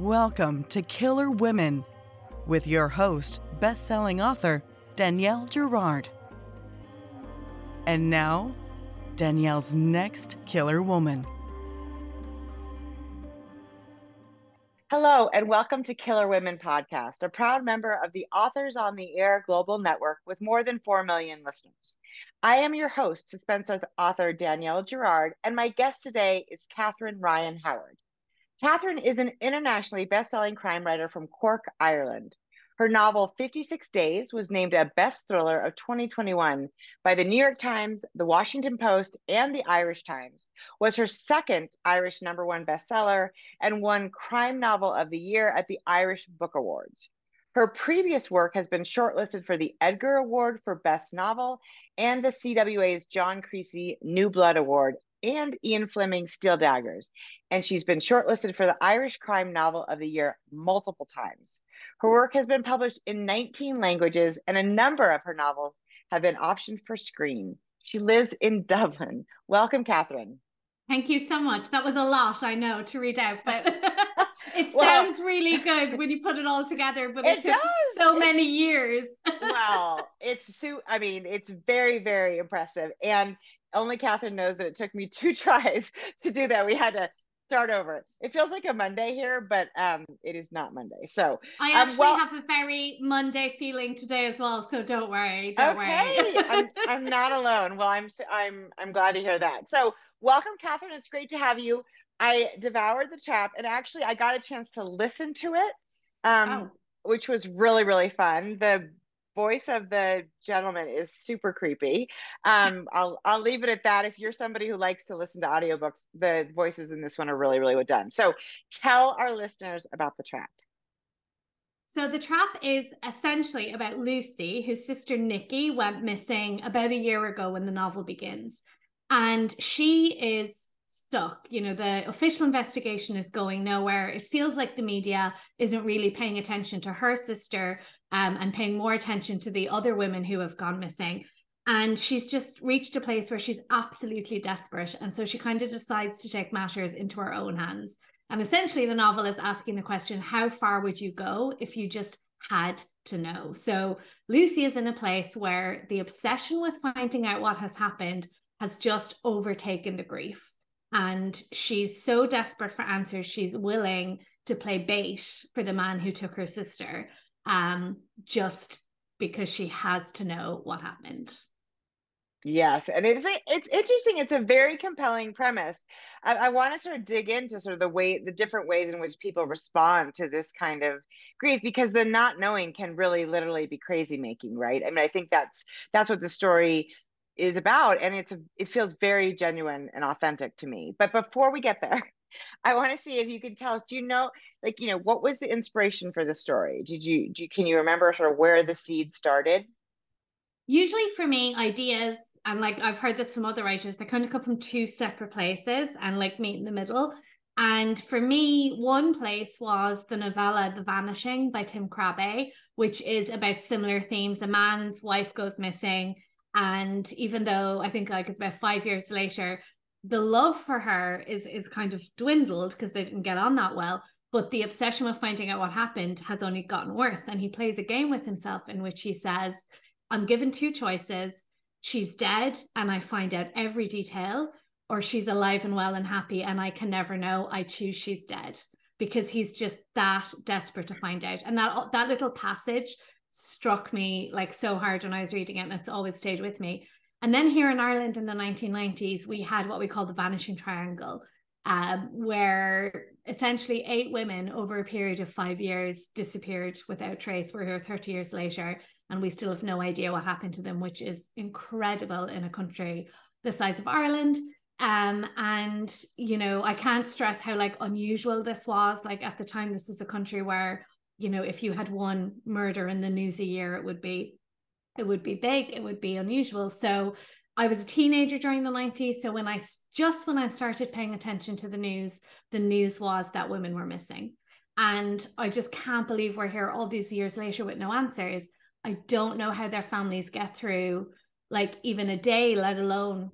Welcome to Killer Women with your host, best-selling author Danielle Girard. And now, Danielle's next killer woman. Hello, and welcome to Killer Women Podcast, a proud member of the Authors on the Air Global Network with more than 4 million listeners. I am your host, suspense author Danielle Girard, and my guest today is Catherine Ryan Howard. Catherine is an internationally best-selling crime writer from Cork, Ireland. Her novel 56 Days was named a best thriller of 2021 by the New York Times, the Washington Post, and the Irish Times. Was her second Irish number 1 bestseller and won crime novel of the year at the Irish Book Awards. Her previous work has been shortlisted for the Edgar Award for Best Novel and the CWA's John Creasey New Blood Award and Ian Fleming's Steel Daggers, and she's been shortlisted for the Irish Crime Novel of the Year multiple times. Her work has been published in 19 languages, and a number of her novels have been optioned for screen. She lives in Dublin. Welcome, Catherine. Thank you so much. That was a lot, I know, to read out, but it well, sounds really good when you put it all together. But it, it took does. so it's, many years. well, it's so. I mean, it's very, very impressive, and only Catherine knows that it took me two tries to do that. We had to start over. It feels like a Monday here, but um, it is not Monday. So I um, actually um, well, have a very Monday feeling today as well. So don't worry. Don't okay. worry. I'm, I'm not alone. Well, I'm I'm I'm glad to hear that. So welcome, Catherine. It's great to have you. I devoured the trap, and actually, I got a chance to listen to it, um, oh. which was really really fun. The voice of the gentleman is super creepy. Um, I'll I'll leave it at that. If you're somebody who likes to listen to audiobooks, the voices in this one are really really well done. So tell our listeners about the trap. So the trap is essentially about Lucy, whose sister Nikki went missing about a year ago when the novel begins. And she is stuck. You know, the official investigation is going nowhere. It feels like the media isn't really paying attention to her sister um, and paying more attention to the other women who have gone missing. And she's just reached a place where she's absolutely desperate. And so she kind of decides to take matters into her own hands. And essentially, the novel is asking the question how far would you go if you just had to know? So Lucy is in a place where the obsession with finding out what has happened has just overtaken the grief. And she's so desperate for answers, she's willing to play bait for the man who took her sister um, just because she has to know what happened. Yes, and it's it's interesting. It's a very compelling premise. I, I want to sort of dig into sort of the way, the different ways in which people respond to this kind of grief, because the not knowing can really, literally be crazy making, right? I mean, I think that's that's what the story is about, and it's it feels very genuine and authentic to me. But before we get there, I want to see if you can tell us. Do you know, like, you know, what was the inspiration for the story? Did you, do you, can you remember sort of where the seed started? Usually, for me, ideas and like I've heard this from other writers, they kind of come from two separate places and like meet in the middle. And for me, one place was the novella The Vanishing by Tim Krabbé, which is about similar themes. A man's wife goes missing. And even though I think like it's about five years later, the love for her is is kind of dwindled because they didn't get on that well. But the obsession with finding out what happened has only gotten worse. And he plays a game with himself in which he says i'm given two choices. She's dead and i find out every detail or she's alive and well and happy and i can never know. I choose she's dead. Because he's just that desperate to find out. And that that little passage struck me like so hard when i was reading it and it's always stayed with me and then here in Ireland in the 1990s, we had what we call the vanishing triangle, um, where essentially eight women over a period of five years disappeared without trace. We're here 30 years later, and we still have no idea what happened to them, which is incredible in a country the size of Ireland. Um, and you know, I can't stress how like unusual this was. Like at the time, this was a country where, you know, if you had one murder in the news a year, it would be it would be big, it would be unusual. So I was a teenager during the 90s. So when I just when I started paying attention to the news, the news was that women were missing. And I just can't believe we're here all these years later with no answers. I don't know how their families get through like even a day, let alone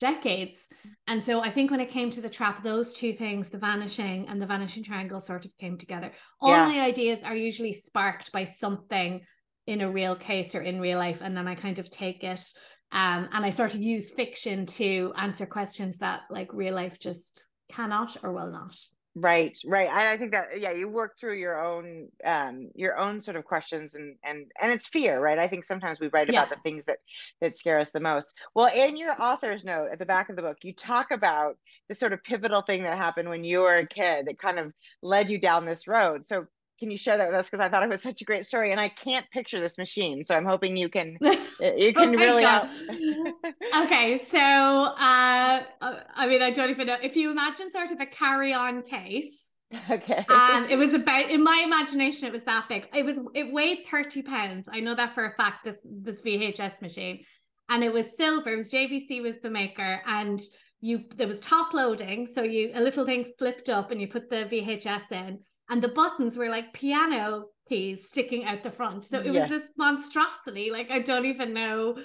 decades. And so I think when it came to the trap, those two things, the vanishing and the vanishing triangle, sort of came together. All yeah. my ideas are usually sparked by something in a real case or in real life. And then I kind of take it um, and I sort of use fiction to answer questions that like real life just cannot or will not. Right, right. I, I think that yeah, you work through your own um your own sort of questions and and and it's fear, right? I think sometimes we write about the things that that scare us the most. Well, in your author's note at the back of the book, you talk about the sort of pivotal thing that happened when you were a kid that kind of led you down this road. So can you share that with us? Because I thought it was such a great story and I can't picture this machine so I'm hoping you can you can oh really help. okay so uh I mean I don't even know if you imagine sort of a carry-on case okay. um it was about in my imagination it was that big. It was it weighed 30 pounds. I know that for a fact this this VHS machine. And it was silver it was JVC was the maker and you there was top loading so you a little thing flipped up and you put the VHS in and the buttons were like piano keys sticking out the front. So it was this monstrosity. Like I don't even know,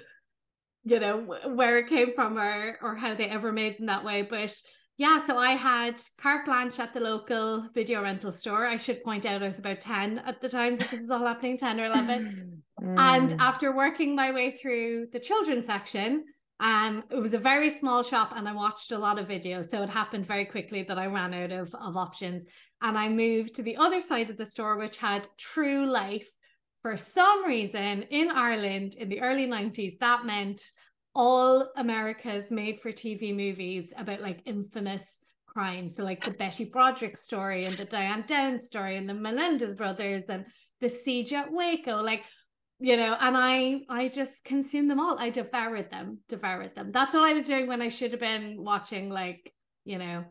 you know, where it came from or or how they ever made them that way. But yeah, so I had carte blanche at the local video rental store. I should point out I was about 10 at the time that this is all happening, 10 or 11. mm. And after working my way through the children's section, um, it was a very small shop and I watched a lot of videos. So it happened very quickly that I ran out of, of options and I moved to the other side of the store, which had True Life. For some reason in Ireland in the early 90s, that meant all America's made for TV movies about like infamous crime. So, like the Betty Broderick story and the Diane Downs story and the Menendez brothers and the siege at Waco. Like, you know, and I I just consumed them all. I devoured them, devoured them. That's all I was doing when I should have been watching like, you know,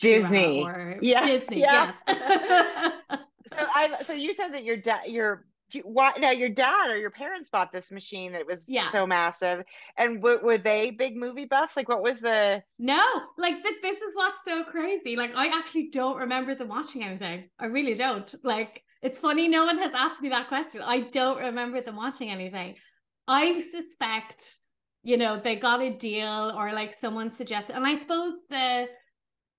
Disney. yeah. Disney. Yeah. Yes. so I so you said that your dad your why now your dad or your parents bought this machine that was yeah. so massive and w- were they big movie buffs like what was the no like th- this is what's so crazy like i actually don't remember them watching anything i really don't like it's funny no one has asked me that question i don't remember them watching anything i suspect you know they got a deal or like someone suggested and i suppose the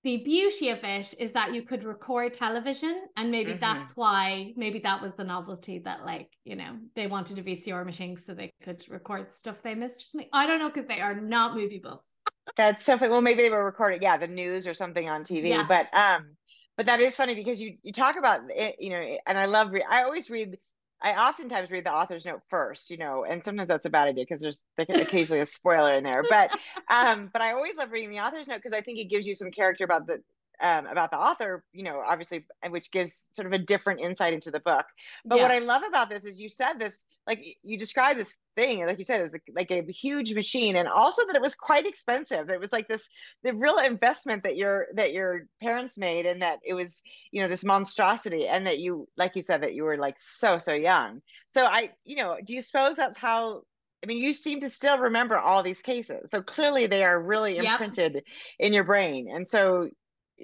the beauty of it is that you could record television and maybe mm-hmm. that's why maybe that was the novelty that like you know they wanted a vcr machine so they could record stuff they missed i don't know because they are not movie buffs that's so funny well maybe they were recording yeah the news or something on tv yeah. but um but that is funny because you you talk about it you know and i love re- i always read I oftentimes read the author's note first, you know, and sometimes that's a bad idea because there's occasionally a spoiler in there. But um, but I always love reading the author's note because I think it gives you some character about the um, about the author, you know, obviously, which gives sort of a different insight into the book. But yeah. what I love about this is you said this, like you described this thing, like you said, it's like a huge machine, and also that it was quite expensive. It was like this, the real investment that your that your parents made, and that it was, you know, this monstrosity, and that you, like you said, that you were like so so young. So I, you know, do you suppose that's how I mean, you seem to still remember all these cases. So clearly they are really imprinted yep. in your brain. And so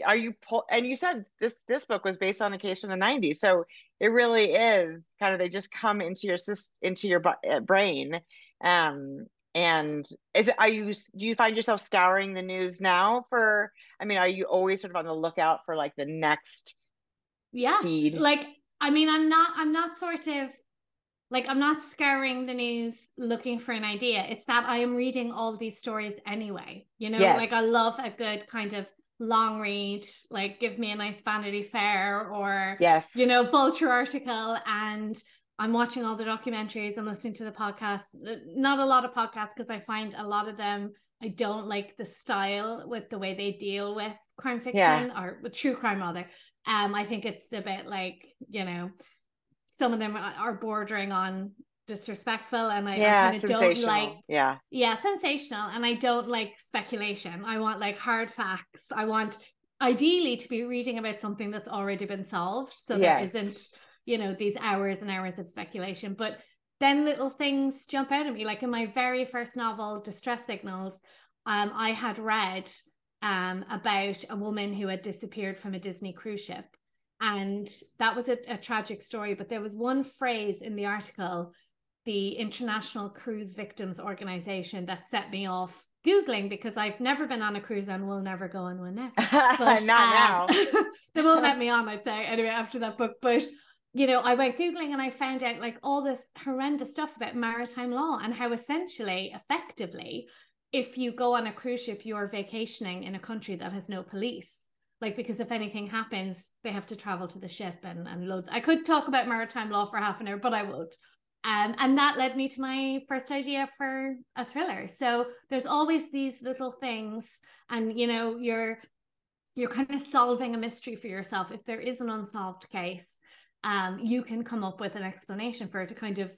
are you pull and you said this this book was based on a case from the 90s so it really is kind of they just come into your into your uh, brain. Um and is it are you do you find yourself scouring the news now for i mean are you always sort of on the lookout for like the next yeah seed? like i mean i'm not i'm not sort of like i'm not scouring the news looking for an idea. It's that i am reading all these stories anyway you know? Yes. like i love a good kind of long read, like give me a nice Vanity Fair or yes, you know, Vulture article, and I'm watching all the documentaries. I'm listening to the podcasts. Not a lot of podcasts because I find a lot of them I don't like the style with the way they deal with crime fiction yeah. or with true crime rather. Um, I think it's a bit like you know, some of them are bordering on disrespectful and I, yeah, I kind of don't like yeah. Yeah sensational and I don't like speculation. I want like hard facts. I want ideally to be reading about something that's already been solved so yes. there isn't you know these hours and hours of speculation. But then little things jump out at me. Like in my very first novel distress signals um I had read um about a woman who had disappeared from a Disney cruise ship. And that was a, a, tragic story but there was one phrase in the article the International Cruise Victims Organization that set me off Googling because I've never been on a cruise and will never go on one now. But, Not um, now. they won't let me on, I'd say, anyway, after that book. But, you know, I went Googling and I found out like all this horrendous stuff about maritime law and how essentially, effectively, if you go on a cruise ship, you're vacationing in a country that has no police. Like, because if anything happens, they have to travel to the ship and, and loads. I could talk about maritime law for half an hour, but I won't. Um, and that led me to my first idea for a thriller. So there's always these little things, and you know, you're you're kind of solving a mystery for yourself. If there is an unsolved case, um, you can come up with an explanation for it to kind of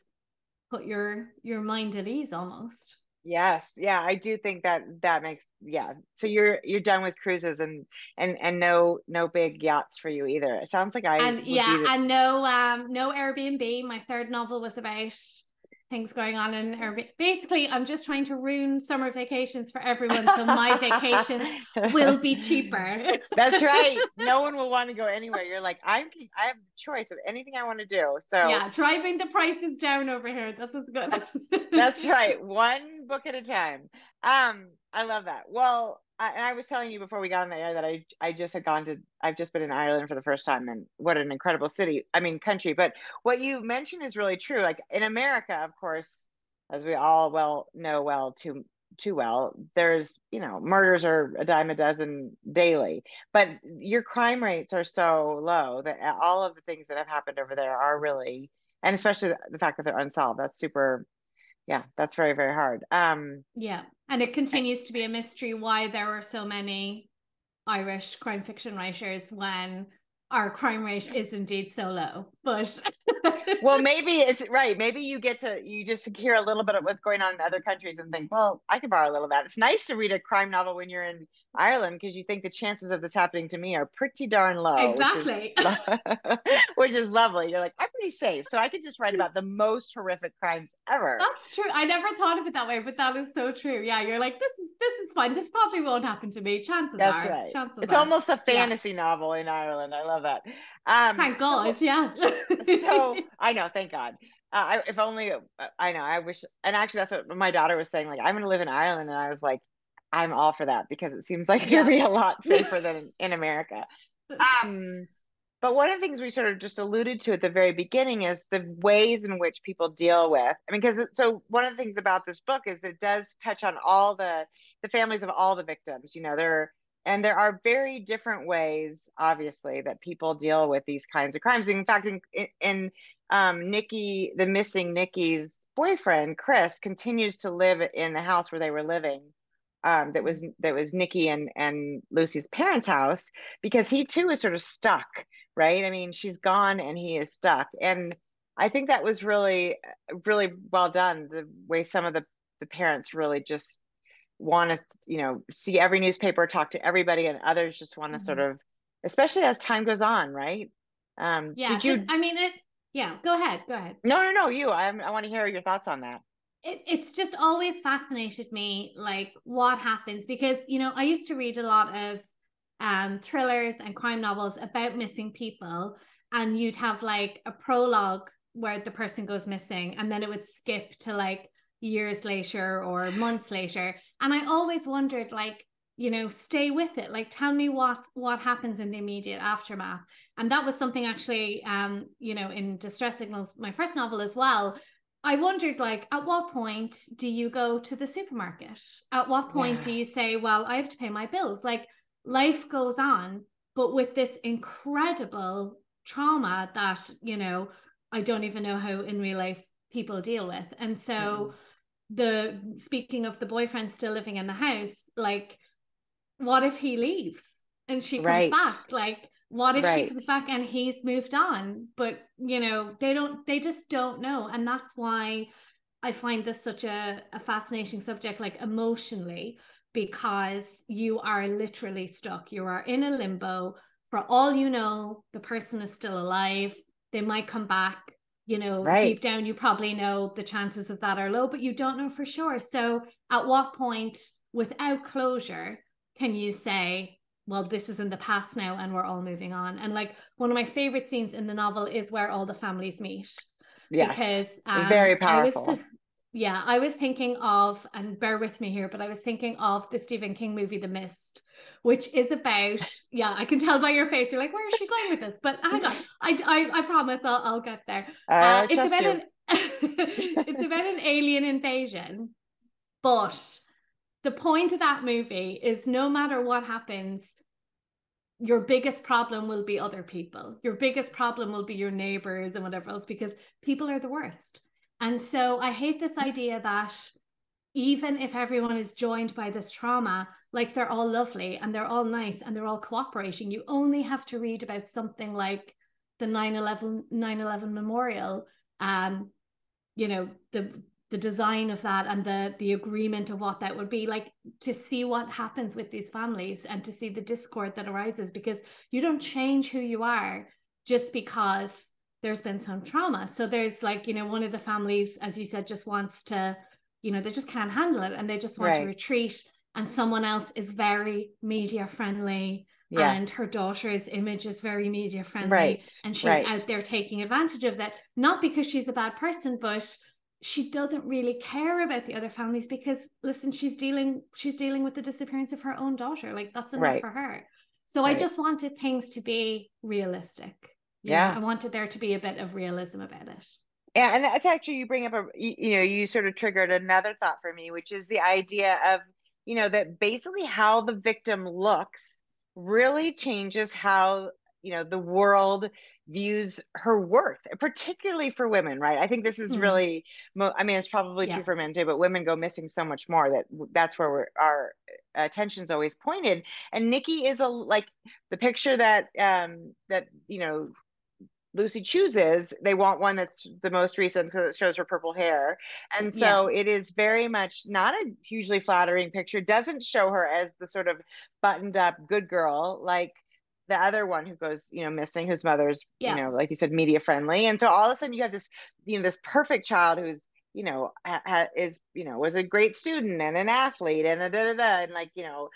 put your your mind at ease almost. Yes, yeah, I do think that that makes yeah. So you're you're done with cruises and and and no no big yachts for you either. It sounds like I and yeah, the- and no um no Airbnb. My third novel was about things going on in Airbnb. Basically, I'm just trying to ruin summer vacations for everyone, so my vacation will be cheaper. That's right. No one will want to go anywhere. You're like, I'm. I have the choice of anything I want to do. So yeah, driving the prices down over here. That's what's good. That's right. One book at a time. Um, I love that. Well, I, and I was telling you before we got on the air that I I just had gone to I've just been in Ireland for the first time and what an incredible city I mean country but what you mentioned is really true like in America of course as we all well know well too too well there's you know murders are a dime a dozen daily but your crime rates are so low that all of the things that have happened over there are really and especially the fact that they're unsolved that's super yeah that's very very hard. Um yeah and it continues to be a mystery why there were so many irish crime fiction writers when our crime rate is indeed so low but well maybe it's right maybe you get to you just hear a little bit of what's going on in other countries and think well i can borrow a little of that. It's nice to read a crime novel when you're in ireland because you think the chances of this happening to me are pretty darn low exactly which is, which is lovely you're like i'm pretty safe so i could just write about the most horrific crimes ever that's true i never thought of it that way but that is so true yeah you're like this is this is fine this probably won't happen to me chances that's are right chances it's are. almost a fantasy yeah. novel in ireland i love that um, Thank God, so, yeah. so I know, thank God. Uh, I, if only uh, I know. I wish, and actually, that's what my daughter was saying. Like, I'm going to live in Ireland, and I was like, I'm all for that because it seems like yeah. it'd be a lot safer than in America. Um, but one of the things we sort of just alluded to at the very beginning is the ways in which people deal with. I mean, because so one of the things about this book is it does touch on all the the families of all the victims. You know, there and there are very different ways obviously that people deal with these kinds of crimes in fact in, in um, nikki the missing nikki's boyfriend chris continues to live in the house where they were living um, that was that was nikki and and lucy's parents house because he too is sort of stuck right? I mean she's gone and he is stuck. And i think that was really really well done the way some of the the parents really just want to you know see every newspaper talk to everybody and others just want to mm-hmm. sort of especially as time goes on right? Um yeah did you i mean it yeah go ahead go ahead. No no no you i, I want to hear your thoughts on that it, it's just always fascinated me like what happens because you know i used to read a lot of um thrillers and crime novels about missing people and you'd have like a prologue where the person goes missing and then it would skip to like years later or months later. And i always wondered like you know stay with it. Like tell me what what happens in the immediate aftermath. And that was something actually um you know in distress signals my first novel as well i wondered like at what point do you go to the supermarket? At what point yeah. do you say well i have to pay my bills like life goes on but with this incredible trauma that you know i don't even know how in real life people deal with. And so mm the speaking of the boyfriend still living in the house like what if he leaves and she comes right. back? Like what if right. she comes back and he's moved on? But you know they don't they just don't know. And that's why i find this such a, a fascinating subject like emotionally because you are literally stuck. You are in a limbo. For all you know the person is still alive. They might come back you know right. deep down you probably know the chances of that are low but you don't know for sure. So at what point without closure can you say well this is in the past now and we're all moving on and like one of my favorite scenes in the novel is where all the families meet yes. because um, very powerful yeah, I was thinking of, and bear with me here, but I was thinking of the Stephen King movie, The Mist, which is about, yeah, I can tell by your face, you're like, where is she going with this? But hang on, I, I, I promise I'll, I'll get there. Uh, uh, it's about an, it's about an alien invasion, but the point of that movie is no matter what happens, your biggest problem will be other people. Your biggest problem will be your neighbors and whatever else, because people are the worst. And so I hate this idea that even if everyone is joined by this trauma, like they're all lovely and they're all nice and they're all cooperating, you only have to read about something like the 9-11 9-11 memorial um you know the the design of that and the the agreement of what that would be like to see what happens with these families and to see the discord that arises because you don't change who you are just because there's been some trauma. So there's like, you know, one of the families, as you said, just wants to, you know, they just can't handle it and they just want right. to retreat. And someone else is very media friendly. Yes. And her daughter's image is very media friendly. Right. And she's right. out there taking advantage of that, not because she's a bad person, but she doesn't really care about the other families because listen she's dealing she's dealing with the disappearance of her own daughter. Like that's enough right. for her. So right. i just wanted things to be realistic. Yeah. I wanted there to be a bit of realism about it. Yeah and that's actually you bring up a you know you sort of triggered another thought for me which is the idea of you know that basically how the victim looks really changes how you know the world views her worth particularly for women right i think this is mm-hmm. really i mean it's probably yeah. true for men too but women go missing so much more that that's where our attention's always pointed and nikki is a like the picture that um that you know Lucy chooses, they want one that's the most recent because it shows her purple hair. And so yeah. it is very much not a hugely flattering picture, doesn't show her as the sort of buttoned up good girl like the other one who goes, you know, missing, whose mother's, yeah. you know, like you said, media friendly. And so all of a sudden you have this, you know, this perfect child who's, you know, ha- is, you know, was a great student and an athlete and a da da da, and like, you know,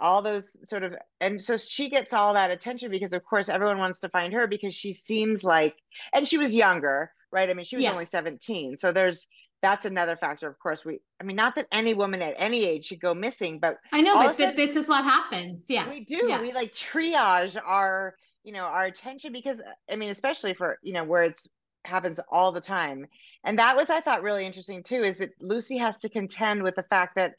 all those sort of and so she gets all that attention because of course everyone wants to find her because she seems like and she was younger right i mean she was yeah. only 17 so there's that's another factor of course we i mean not that any woman at any age should go missing but i know but sudden, this is what happens yeah we do yeah. we like triage our you know our attention because i mean especially for you know where it's happens all the time and that was i thought really interesting too is that lucy has to contend with the fact that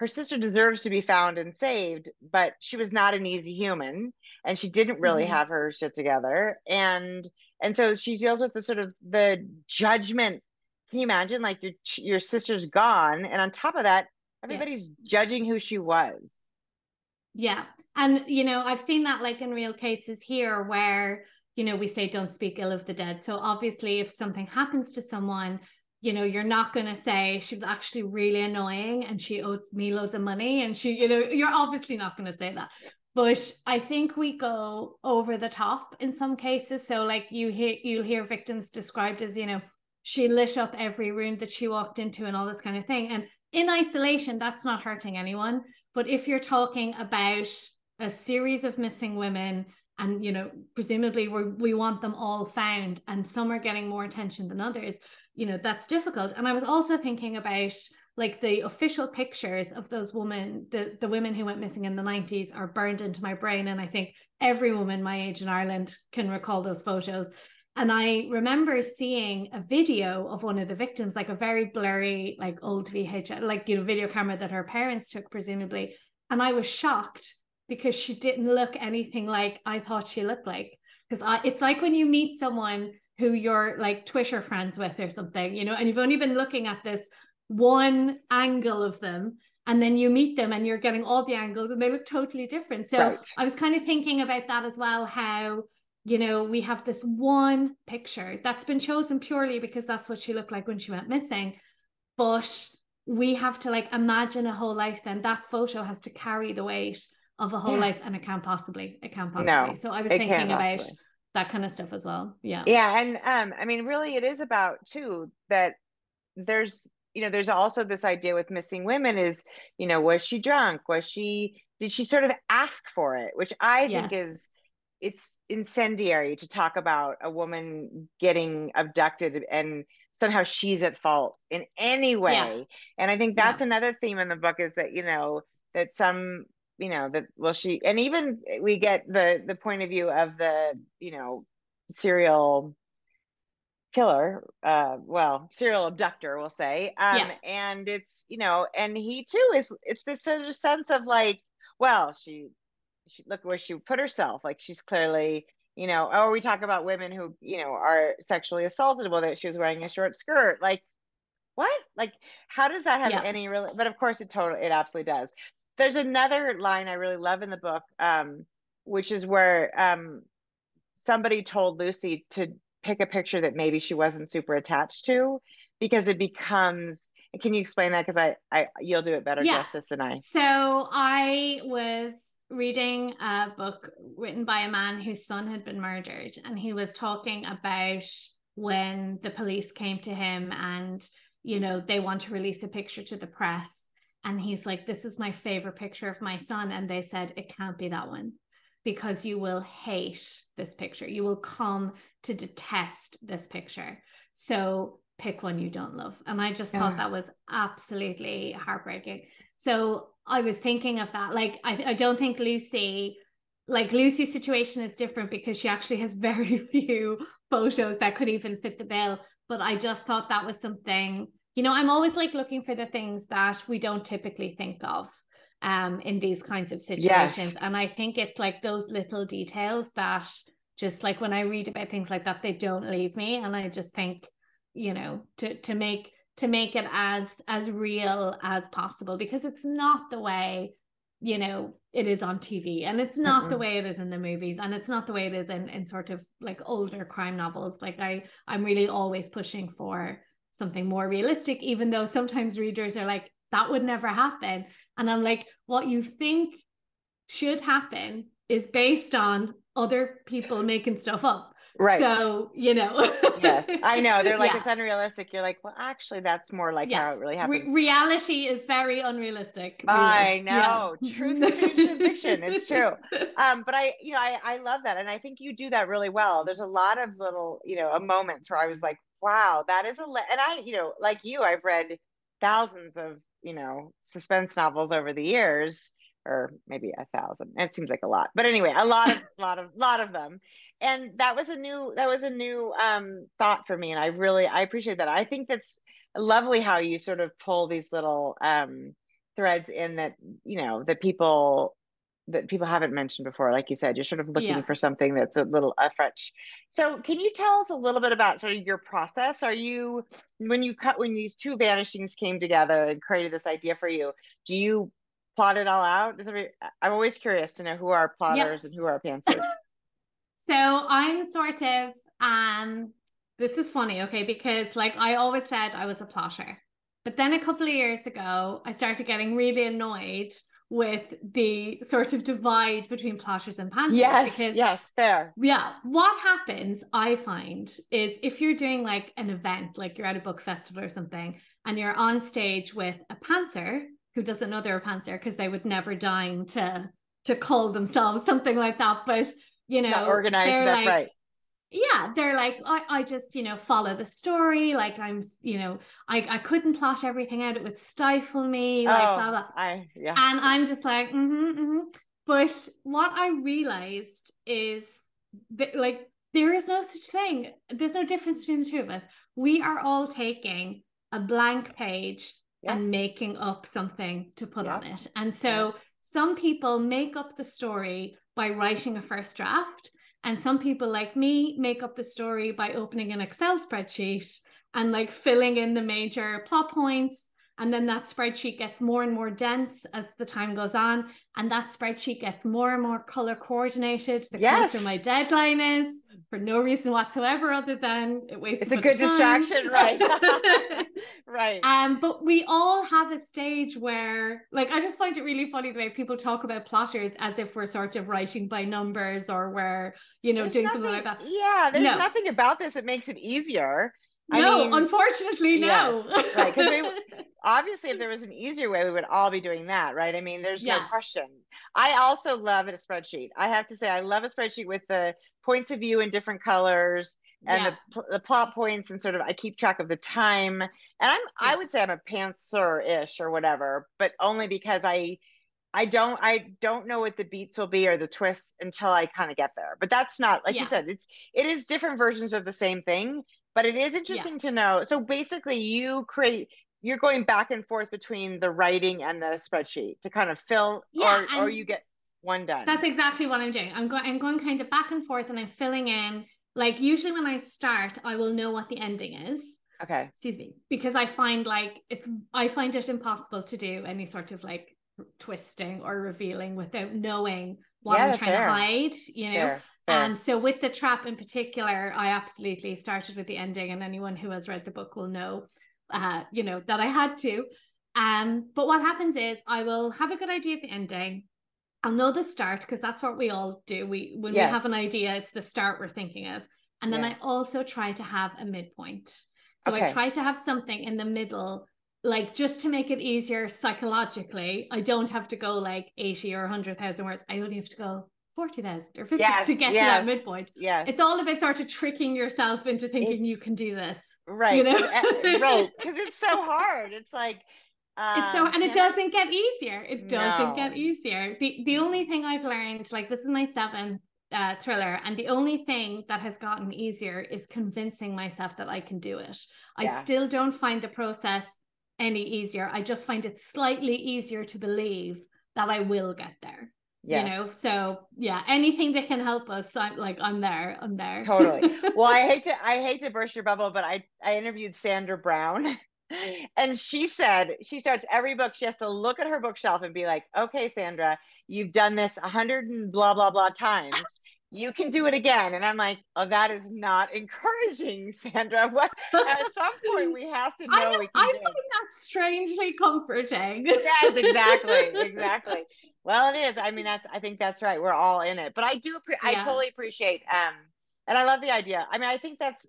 her sister deserves to be found and saved, but she was not an easy human and she didn't really mm-hmm. have her shit together. And and so she deals with the sort of the judgment. Can you imagine like your your sister's gone and on top of that, everybody's yeah. judging who she was. Yeah. And you know, I've seen that like in real cases here where you know, we say don't speak ill of the dead. So obviously if something happens to someone, you know, you're not going to say she was actually really annoying and she owed me loads of money and she, you know, you're obviously not going to say that. But I think we go over the top in some cases. So, like you hear, you'll hear victims described as, you know, she lit up every room that she walked into and all this kind of thing. And in isolation, that's not hurting anyone. But if you're talking about a series of missing women and you know presumably we we want them all found and some are getting more attention than others you know that's difficult and i was also thinking about like the official pictures of those women the the women who went missing in the 90s are burned into my brain and i think every woman my age in ireland can recall those photos and i remember seeing a video of one of the victims like a very blurry like old vhs like you know video camera that her parents took presumably and i was shocked because she didn't look anything like i thought she looked like because it's like when you meet someone who you're like Twitter friends with or something, you know, and you've only been looking at this one angle of them and then you meet them and you're getting all the angles and they look totally different. So right. I was kind of thinking about that as well how you know we have this one picture that's been chosen purely because that's what she looked like when she went missing but we have to like imagine a whole life then. That photo has to carry the weight of a whole yeah. life and it can't possibly it can't possibly. No, so i was thinking about possibly. that kind of stuff as well. Yeah. Yeah and um i mean really it is about too that there's you know there's also this idea with missing women is you know was she drunk? Was she did she sort of ask for it? Which i yes. think is it's incendiary to talk about a woman getting abducted and somehow she's at fault in any way. Yeah. And I think that's yeah. another theme in the book is that, you know, that some, you know, that well she and even we get the the point of view of the, you know, serial killer uh well serial abductor we'll say um yeah. and it's you know and he too is it's this sort of sense of like well she she look where she put herself. Like she's clearly you know oh, we talk about women who you know are sexually assaulted well that she was wearing a short skirt. Like what? Like how does that have yeah. any real but of course it totally it absolutely does. There's another line i really love in the book um which is where um somebody told lucy to pick a picture that maybe she wasn't super attached to because it becomes can you explain that? Because I, I you'll do it better yeah. justice than i. So i was reading a book written by a man whose son had been murdered and he was talking about when the police came to him and you know they want to release a picture to the press and he's like this is my favorite picture of my son and they said it can't be that one because you will hate this picture. You will come to detest this picture. So pick one you don't love. And I just yeah. thought that was absolutely heartbreaking. So I was thinking of that. Like, I, I don't think Lucy, like Lucy's situation is different because she actually has very few photos that could even fit the bill. But I just thought that was something, you know, I'm always like looking for the things that we don't typically think of um in these kinds of situations yes. and i think it's like those little details that just like when i read about things like that they don't leave me and i just think you know to to make to make it as as real as possible because it's not the way you know it is on tv and it's not mm-hmm. the way it is in the movies and it's not the way it is in in sort of like older crime novels like i i'm really always pushing for something more realistic even though sometimes readers are like that would never happen. And I'm like, what you think should happen is based on other people making stuff up. Right. So, you know. yes, I know. They're like, yeah. it's unrealistic. You're like, well, actually, that's more like yeah. how it really happens. Re- reality is very unrealistic. Really. I know. Yeah. Truth is stranger fiction. It's true. Um, but I, you know, I, I love that. And I think you do that really well. There's a lot of little, you know, moments where I was like, wow, that is a, le-. and I, you know, like you, I've read thousands of you know suspense novels over the years or maybe a thousand it seems like a lot but anyway a lot of lot of lot of them and that was a new that was a new um thought for me and i really i appreciate that. I think that's lovely how you sort of pull these little um threads in that you know that people that people haven't mentioned before. Like you said you're sort of looking yeah. for something that's a little a fresh. So can you tell us a little bit about sort of your process? Are you when you cut when these two vanishings came together and created this idea for you do you plot it all out? Every, i'm always curious to know who are plotters yeah. and who are pantsers so i'm sort of um this is funny okay because like i always said i was a plotter but then a couple of years ago i started getting really annoyed with the sort of divide between plotters and pantsers. Yes, because, yes, fair. Yeah. What happens, I find, is if you're doing like an event, like you're at a book festival or something, and you're on stage with a pantser who doesn't know they're a pantser because they would never dine to to call themselves something like that. But you know, organized enough, like, right yeah they're like I, I just you know follow the story like i'm you know i i couldn't plot everything out it would stifle me like oh, blah blah I, yeah. and i'm just like mm-hmm, mm-hmm. but what i realized is that like there is no such thing there's no difference between the two of us we are all taking a blank page yeah. and making up something to put yeah. on it and so some people make up the story by writing a first draft and some people like me make up the story by opening an Excel spreadsheet and like filling in the major plot points. And then that spreadsheet gets more and more dense as the time goes on. And that spreadsheet gets more and more color coordinated the yes. closer my deadline is for no reason whatsoever other than it wastes it's a good distraction right right um but we all have a stage where like i just find it really funny the way people talk about plotters as if we're sort of writing by numbers or we're you know there's doing nothing, something like that yeah there's no. nothing about this that makes it easier no, mean, unfortunately, no. Yes, right. Because obviously if there was an easier way we would all be doing that right? I mean there's Yeah. no question. I also love a spreadsheet. I have to say i love a spreadsheet with the points of view in different colors and Yeah. the, the plot points and sort of i keep track of the time. And i'm i would say i'm a pantser-ish or whatever but only because i i don't i don't know what the beats will be or the twists until i kind of get there. But that's not like Yeah. you said it's it is different versions of the same thing but it is interesting to know. So basically you create you're going back and forth between the writing and the spreadsheet to kind of fill Yeah, or or you get one done That's exactly what I'm doing. I'm going I'm going kind of back and forth and I'm filling in like usually when I start I will know what the ending is. okay Excuse me. Because I find like it's I find it impossible to do any sort of like twisting or revealing without knowing what Yeah, I'm trying fair. to hide, you know. fair, fair. And so with the trap in particular, I absolutely started with the ending, and anyone who has read the book will know, uh, you know, that I had to. Um, but what happens is I will have a good idea of the ending. I'll know the start because that's what we all do. We when we have an idea, it's the start we're thinking of. And then. I also try to have a midpoint. So I try to have something in the middle, like just to make it easier psychologically. I don't have to go like 80 or 100,000 words. I only have to go 40,000 or 50 Yes, to get to that midpoint. Yeah. It's all about sort of tricking yourself into thinking you can do this. right You know? right because it's so hard it's like It's so um, and it doesn't get easier. It doesn't get easier. The the only thing I've learned, like this is my seventh uh, thriller, and the only thing that has gotten easier is convincing myself that I can do it. I Yeah. still don't find the process any easier. I just find it slightly easier to believe that I will get there. You know, so yeah, anything that can help us, I'm like I'm there. I'm there. Totally. well i hate to i hate to burst your bubble but i i interviewed sandra brown and she said she starts every book she has to look at her bookshelf and be like okay sandra you've done this a hundred and blah blah blah times you can do it again and i'm like oh that is not encouraging sandra what at some point we have to know I, we can I do it. find that strangely comforting. yes exactly exactly well it is. I mean that's i think that's right. We're all in it. But i do appre- i totally appreciate um and i love the idea. I mean i think that's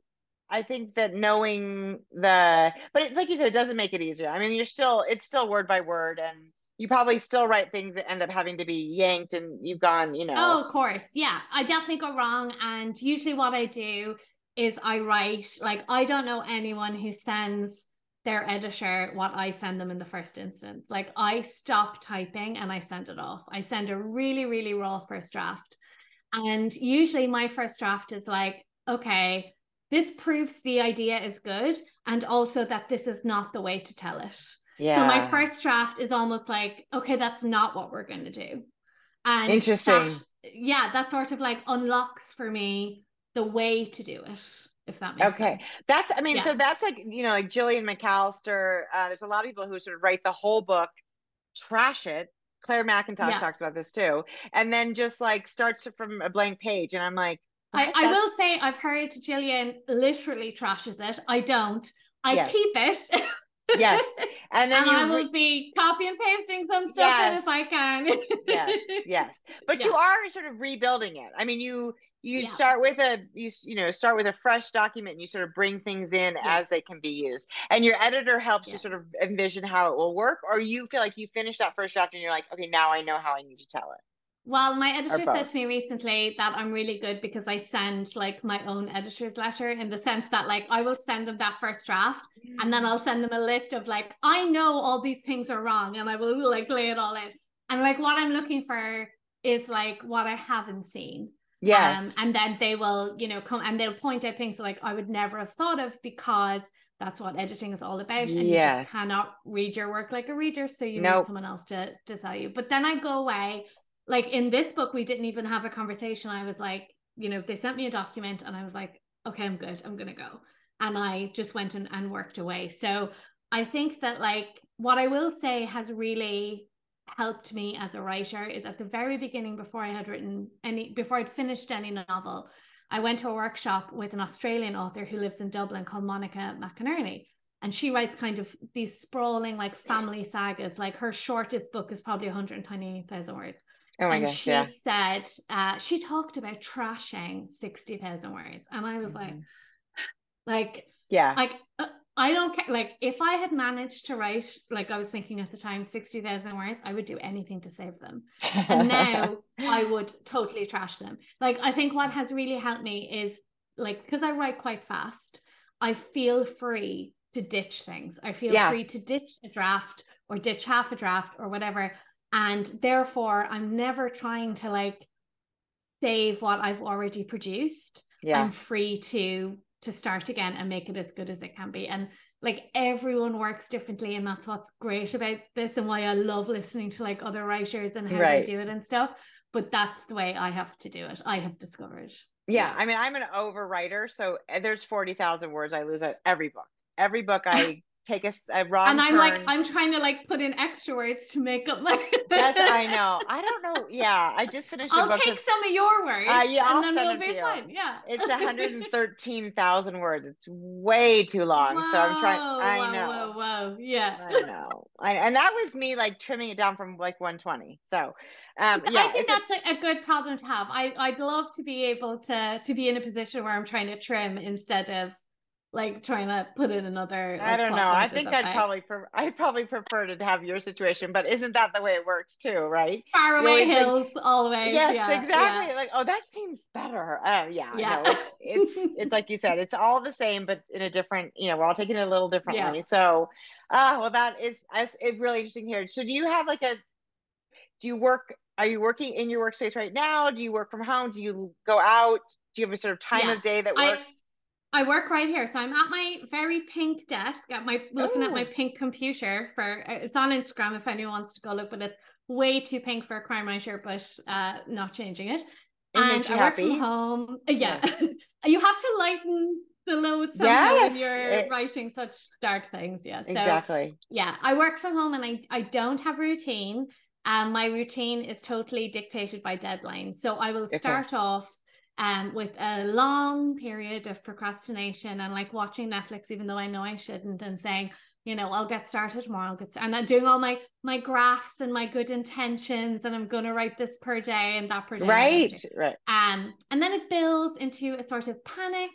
i think that knowing the but it's like you said it doesn't make it easier. I mean you're still it's still word by word and you probably still write things that end up having to be yanked and you've gone you know. Oh, of course. Yeah. I definitely go wrong. And usually what I do is I write, like, I don't know anyone who sends their editor what I send them in the first instance. Like, I stop typing and I send it off. I send a really, really raw first draft. And usually my first draft is like, okay, this proves the idea is good. And also that this is not the way to tell it. yeah So my first draft is almost like, okay, that's not what we're going to do. And Interesting. that- yeah, that sort of like unlocks for me the way to do it, if that makes Okay. sense. That's, I mean, Yeah. so that's like, you know, like Gillian McAllister. Uh, there's a lot of people who sort of write the whole book, trash it. Clare Mackintosh Yeah. talks about this too. And then just like starts from a blank page. And I'm like, I. I will say I've heard Gillian literally trashes it. I don't. I Yes. keep it. Yes. And then and I re- will be copy and pasting some stuff in Yes. if I can. yes, yes. But you are sort of rebuilding it. I mean, you, you Yeah. start with a, you, you know, start with a fresh document and you sort of bring things in as they can be used. And your editor helps you sort of envision how it will work, or you feel like you finish that first draft and you're like, okay, now I know how I need to tell it. Well, my editor said to me recently that I'm really good because I send like my own editor's letter in the sense that like I will send them that first draft and then mm. I'll send them a list of like I know all these things are wrong and I will like lay it all in. And like what I'm looking for is like what I haven't seen. Yes. Um, and then they will, you know, come and they'll point out things like I would never have thought of because that's what editing is all about. And you just cannot read your work like a reader. So you Nope. need someone else to, to tell you. But then I go away. Like in this book, we didn't even have a conversation. I was like, you know, they sent me a document and I was like, okay, I'm good. I'm gonna go. And I just went and, and worked away. So I think that like what I will say has really helped me as a writer is at the very beginning before I had written any before I'd finished any novel, I went to a workshop with an Australian author who lives in Dublin called Monica McInerney. And she writes kind of these sprawling like family sagas. Like her shortest book is probably 120,000 words. oh my and gosh. she Yeah. said, uh, she talked about trashing 60,000 words. And I was like, Mhm. like, yeah. like uh, I don't care. Like, if I had managed to write, like I was thinking at the time, 60,000 words, I would do anything to save them. And now I would totally trash them. Like, I think what has really helped me is like, because I write quite fast, I feel free to ditch things. I feel yeah. free to ditch a draft or ditch half a draft or whatever. And therefore, I'm never trying to like save what I've already produced. Yeah. I'm free to to start again and make it as good as it can be. And like everyone works differently, and that's what's great about this and why I love listening to like other writers and how right. they do it and stuff. But that's the way I have to do it. I have discovered. Yeah, I mean, I'm an overwriter, so eh, there's forty thousand words I lose at every book. Every book I take a, a wrong and i'm turn. like i'm trying to like put in extra words to make up my that's i know. I don't know. Yeah i just finished i'll take some of your words uh, yeah I'll and then we'll be fine. yeah. It's 113000 words. It's way too long whoa, so i'm trying i whoa, know. whoa whoa. Yeah. I know. I, and that was me like trimming it down from like 120 so um, yeah, I think that's a, a, good problem to have. I, I'd love to be able to to be in a position where I'm trying to trim instead of like trying to put in another like, i don't know. I think i'd probably pre- i'd probably prefer to have your situation but isn't that the way it works too right? Far away hills think, always yes yeah, exactly. yeah. like oh that seems better. Uh, yeah yeah. no, it's, it's it's like you said it's all the same but in a different you know we're all taking it a little differently. Yeah. so uh well that is it's really interesting here. So do you have like a do you work are you working in your workspace right now? Do you work from home? Do you go out? Do you have a sort of time of day that works? I, I work right here. So I'm at my very pink desk at my looking Ooh. at my pink computer for it's on Instagram if anyone wants to go look, but it's way too pink for a crime writer, but uh not changing it. it and I work from home. Uh, yeah. yeah. you have to lighten the load somehow yes. when you're it, writing such dark things. Yeah. So, exactly. Yeah. I work from home and I, I don't have a routine. Um, my routine is totally dictated by deadlines. So I will start okay. off um, with a long period of procrastination and like watching Netflix, even though I know I shouldn't, and saying, you know, I'll get started tomorrow. I'll get started. and I'm doing all my my graphs and my good intentions, and I'm going to write this per day and that per day. Right, right. Um, and then it builds into a sort of panic.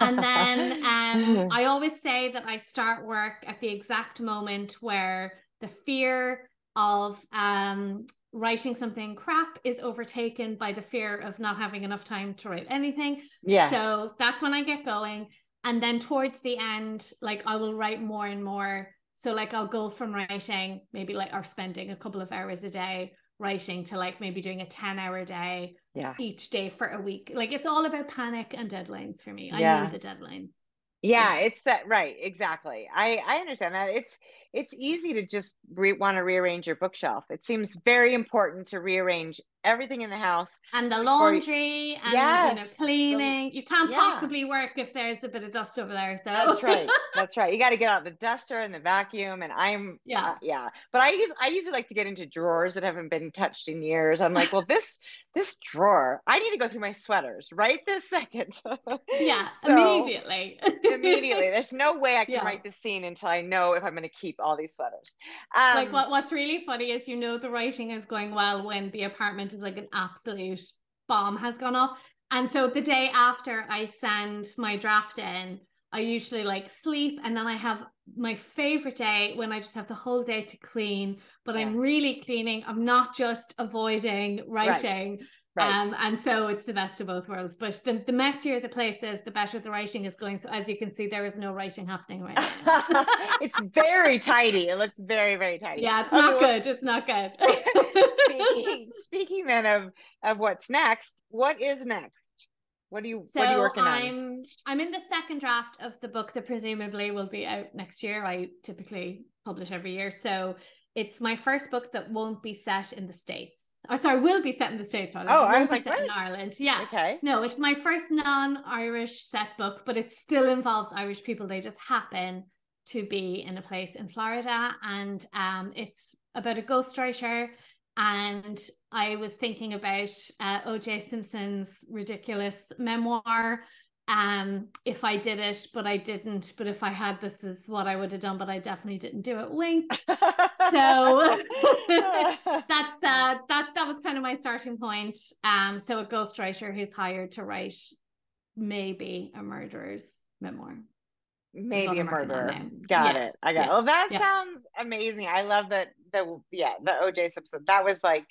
and then um, I always say that I start work at the exact moment where the fear of um writing something crap is overtaken by the fear of not having enough time to write anything. Yeah. So that's when I get going. And then towards the end, like I will write more and more. So like I'll go from writing maybe like or spending a couple of hours a day writing to like maybe doing a 10 hour day yeah. each day for a week. Like it's all about panic and deadlines for me. I yeah. need the deadlines yeah, it's that right exactly. I i understand that. It's it's easy to just re- want to rearrange your bookshelf. It seems very important to rearrange everything in the house and the laundry and yes. you know cleaning. You can't yeah. possibly work if there's a bit of dust over there so. That's right that's right. You got to get out the duster and the vacuum and i'm yeah. uh, yeah. But i use i usually like to get into drawers that haven't been touched in years. I'm like well this this drawer i need to go through my sweaters right this second. Yeah so, immediately immediately there's no way i can yeah. write this scene until i know if i'm going to keep all these sweaters um, like what, what's really funny is you know the writing is going well when the apartment is like an absolute bomb has gone off. And so the day after I send my draft in, I usually like sleep and then I have my favorite day when I just have the whole day to clean, but yeah. I'm really cleaning. I'm not just avoiding writing. Right. Right. Um, and so it's the best of both worlds. But the, the messier the place is, the better the writing is going. So as you can see, there is no writing happening right now. it's very tidy. It looks very, very tidy. Yeah, it's okay, not well, good. It's not good. speaking, speaking then of of what's next, what is next? What do you so what are you working on? I'm I'm in the second draft of the book that presumably will be out next year. I typically publish every year. So it's my first book that won't be set in the States. Oh, sorry, will be set in the States rather. Oh, I was like, set in Ireland. Yeah. Okay. No, it's my first non-Irish set book, but it still involves Irish people. They just happen to be in a place in Florida. And um, it's about a ghostwriter. And I was thinking about uh, OJ Simpson's ridiculous memoir um if I did it but I didn't but if I had this is what I would have done but I definitely didn't do it wink so that's uh that that was kind of my starting point um so a ghostwriter who's hired to write maybe a murderer's memoir maybe a murderer. Got yeah. it. I got yeah. it. Well, that yeah. sounds amazing. I love that. The yeah, the OJ Simpson. That was like,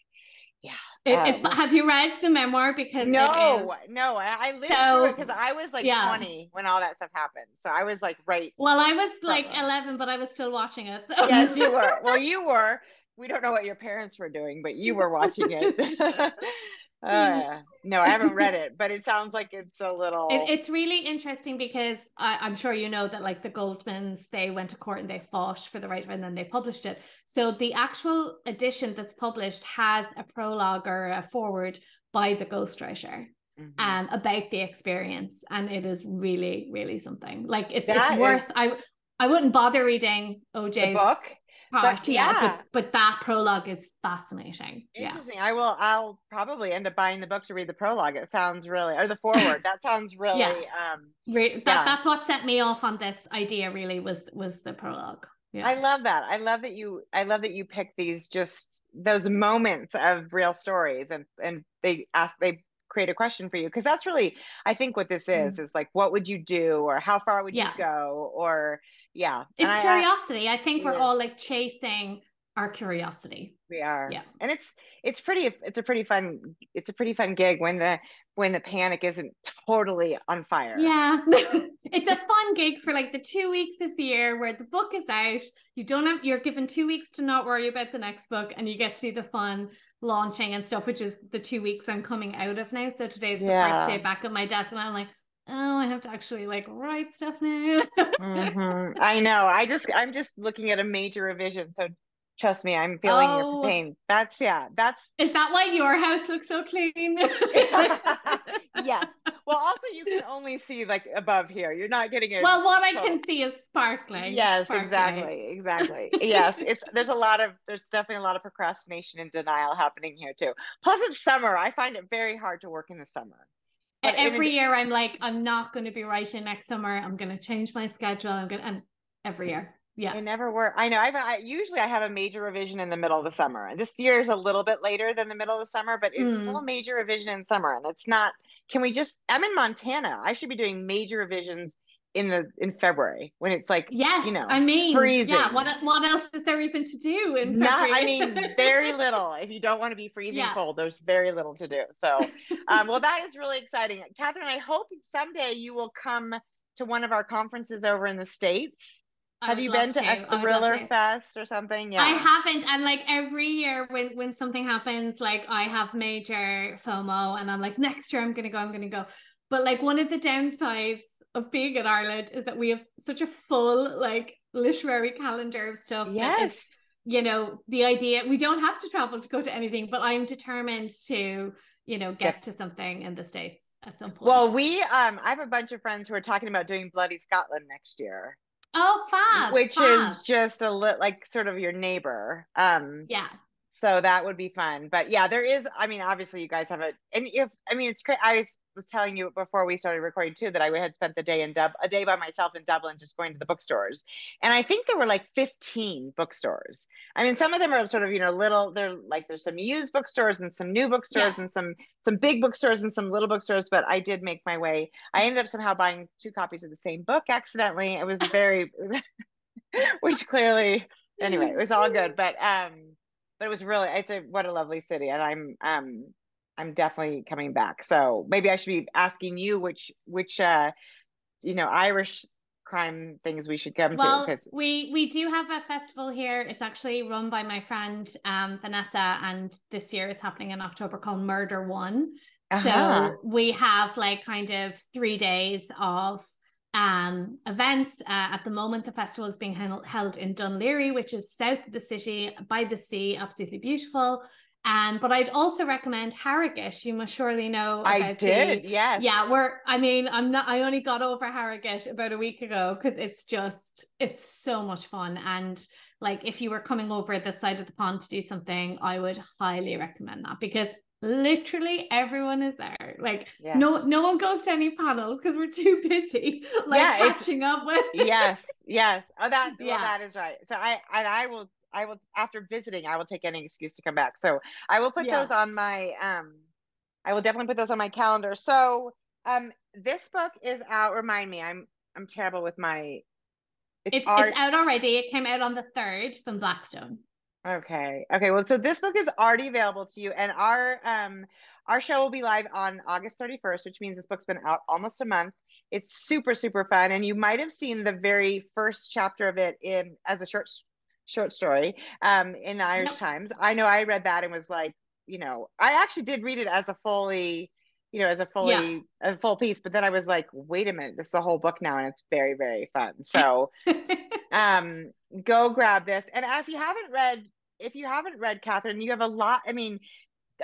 yeah. It, uh, have you read the memoir? Because no, no, I, I lived so, through it because I was like yeah. 20 when all that stuff happened. So I was like right. Well, I was like 11, but I was still watching it. So. Yes, you were. Well, you were. We don't know what your parents were doing, but you were watching it. Uh, no, I haven't read it, but it sounds like it's a little. It, it's really interesting because I, am sure you know that, like the Goldmans, they went to court and they fought for the right, and then they published it. So the actual edition that's published has a prologue or a forward by the ghostwriter. Mm-hmm. Um, about the experience, and it is really, really something. Like it's that it's worth. Is... I I wouldn't bother reading OJ's book part. But, yeah, yeah. But, but, that prologue is fascinating. Interesting. Yeah. I will. I'll probably end up buying the book to read the prologue. It sounds really, or the forward. that sounds really. yeah. Um, Re- that, That's what set me off on this idea. Really was was the prologue. Yeah. I love that. I love that you. I love that you pick these just those moments of real stories, and and they ask they create a question for you because that's really I think what this is mm. is like what would you do or how far would yeah. you go or yeah it's and curiosity. I, I think we're all like chasing our curiosity. We are. Yeah. And it's it's pretty it's a pretty fun it's a pretty fun gig when the when the panic isn't totally on fire. Yeah. It's a fun gig for like the two weeks of the year where the book is out. You don't have you're given two weeks to not worry about the next book and you get to do the fun launching and stuff which is the two weeks i'm coming out of now. So today's the yeah. first day back at my desk and i'm like oh, I have to actually like write stuff now. mm-hmm. I know. I just, I'm just looking at a major revision. So trust me, I'm feeling oh. your pain. That's, yeah, that's. Is that why your house looks so clean? yes. Well, also, you can only see like above here. You're not getting it. Well, what I can see is sparkling. Yes, sparkling. exactly. Exactly. yes. It's, there's a lot of, there's definitely a lot of procrastination and denial happening here too. Plus, it's summer. I find it very hard to work in the summer. But every year I'm like, I'm not going to be writing next summer. I'm going to change my schedule. I'm going to, and every year. Yeah. It never work. I know. I've, I usually I have a major revision in the middle of the summer. This year is a little bit later than the middle of the summer, but it's mm. still a major revision in summer. And it's not, can we just, I'm in Montana. I should be doing major revisions in the in February when it's like yes, you know, I mean, freezing. Yeah, what what else is there even to do in Not, I mean, very little. If you don't want to be freezing yeah. cold, there's very little to do. So, um, well, that is really exciting, Catherine. I hope someday you will come to one of our conferences over in the states. Have you been to, to. a thriller fest or something? Yeah. I haven't. And like every year when when something happens, like I have major FOMO and I'm like, next year I'm gonna go, I'm gonna go. But like one of the downsides of being in Ireland is that we have such a full like literary calendar of stuff. Yes. you know, the idea we don't have to travel to go to anything, but I'm determined to, you know, get to something in the States at some point. Well, we um I have a bunch of friends who are talking about doing Bloody Scotland next year. Oh, fab. Which fab. is just a little like sort of your neighbor. Um yeah so that would be fun but yeah there is i mean obviously you guys have it and if i mean it's great i was, was telling you before we started recording too that i had spent the day in dub a day by myself in dublin just going to the bookstores. And i think there were like 15 bookstores. I mean some of them are sort of you know little they're like there's some used bookstores and some new bookstores yeah. and some some big bookstores and some little bookstores but i did make my way. I ended up somehow buying two copies of the same book accidentally. It was very which clearly anyway it was all good. But um but it was really it's a what a lovely city. And i'm um i'm definitely coming back so maybe i should be asking you which which uh you know irish crime things we should come well, to because we we do have a festival here it's actually run by my friend um vanessa and this year it's happening in october called murder one uh-huh. so we have like kind of three days of um, events. Uh, at the moment, the festival is being held in Laoghaire, which is south of the city by the sea, absolutely beautiful. Um, but I'd also recommend Harrogate. You must surely know. I did, the, yes. Yeah, we're. I mean, I'm not. I only got over Harrogate about a week ago because it's just, it's so much fun. And like, if you were coming over this side of the pond to do something, I would highly recommend that because literally everyone is there like yeah. no no one goes to any panels because we're too busy like yeah, catching up with yes yes oh that yeah. well, that is right so i and i will i will after visiting i will take any excuse to come back so i will put yeah. those on my um i will definitely put those on my calendar so um this book is out remind me i'm I'm terrible with my. It's it's, art- it's out already. It came out on the third from Blackstone. Okay. Okay. Well, so this book is already available to you, and our um our show will be live on August 31st, which means this book's been out almost a month. It's super super fun, and you might have seen the very first chapter of it in as a short short story um in Irish nope. Times. I know I read that and was like, you know, I actually did read it as a fully you know, as a fully yeah. a full piece. But then I was like, wait a minute, this is a whole book now, and it's very, very fun. So um go grab this. And if you haven't read, if you haven't read Catherine, you have a lot. I mean,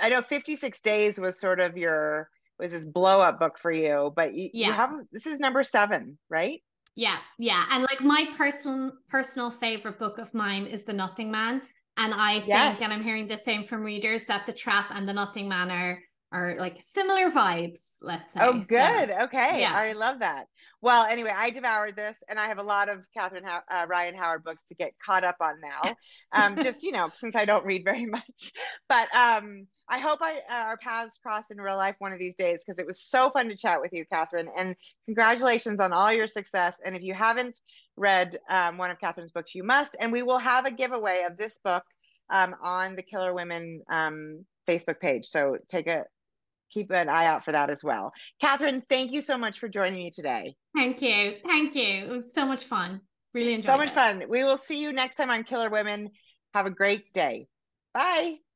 I know 56 days was sort of your was this blow up book for you, but you, yeah. you haven't this is number seven, right? Yeah, yeah. And like my personal personal favorite book of mine is The Nothing Man. And I think, yes. and I'm hearing the same from readers, that The Trap and The Nothing Man are are like similar vibes, let's say. Oh, good. So, okay. Yeah. I love that. Well, anyway, I devoured this and I have a lot of Catherine How- uh, Ryan Howard books to get caught up on now. Um, just, you know, since I don't read very much. But um, I hope I, uh, our paths cross in real life one of these days because it was so fun to chat with you, Catherine. And congratulations on all your success. And if you haven't read um, one of Catherine's books, you must. And we will have a giveaway of this book um, on the Killer Women um, Facebook page. So take a keep an eye out for that as well. Catherine, thank you so much for joining me today. Thank you. Thank you. It was so much fun. Really enjoyed So much it. fun. We will see you next time on Killer Women. Have a great day. Bye.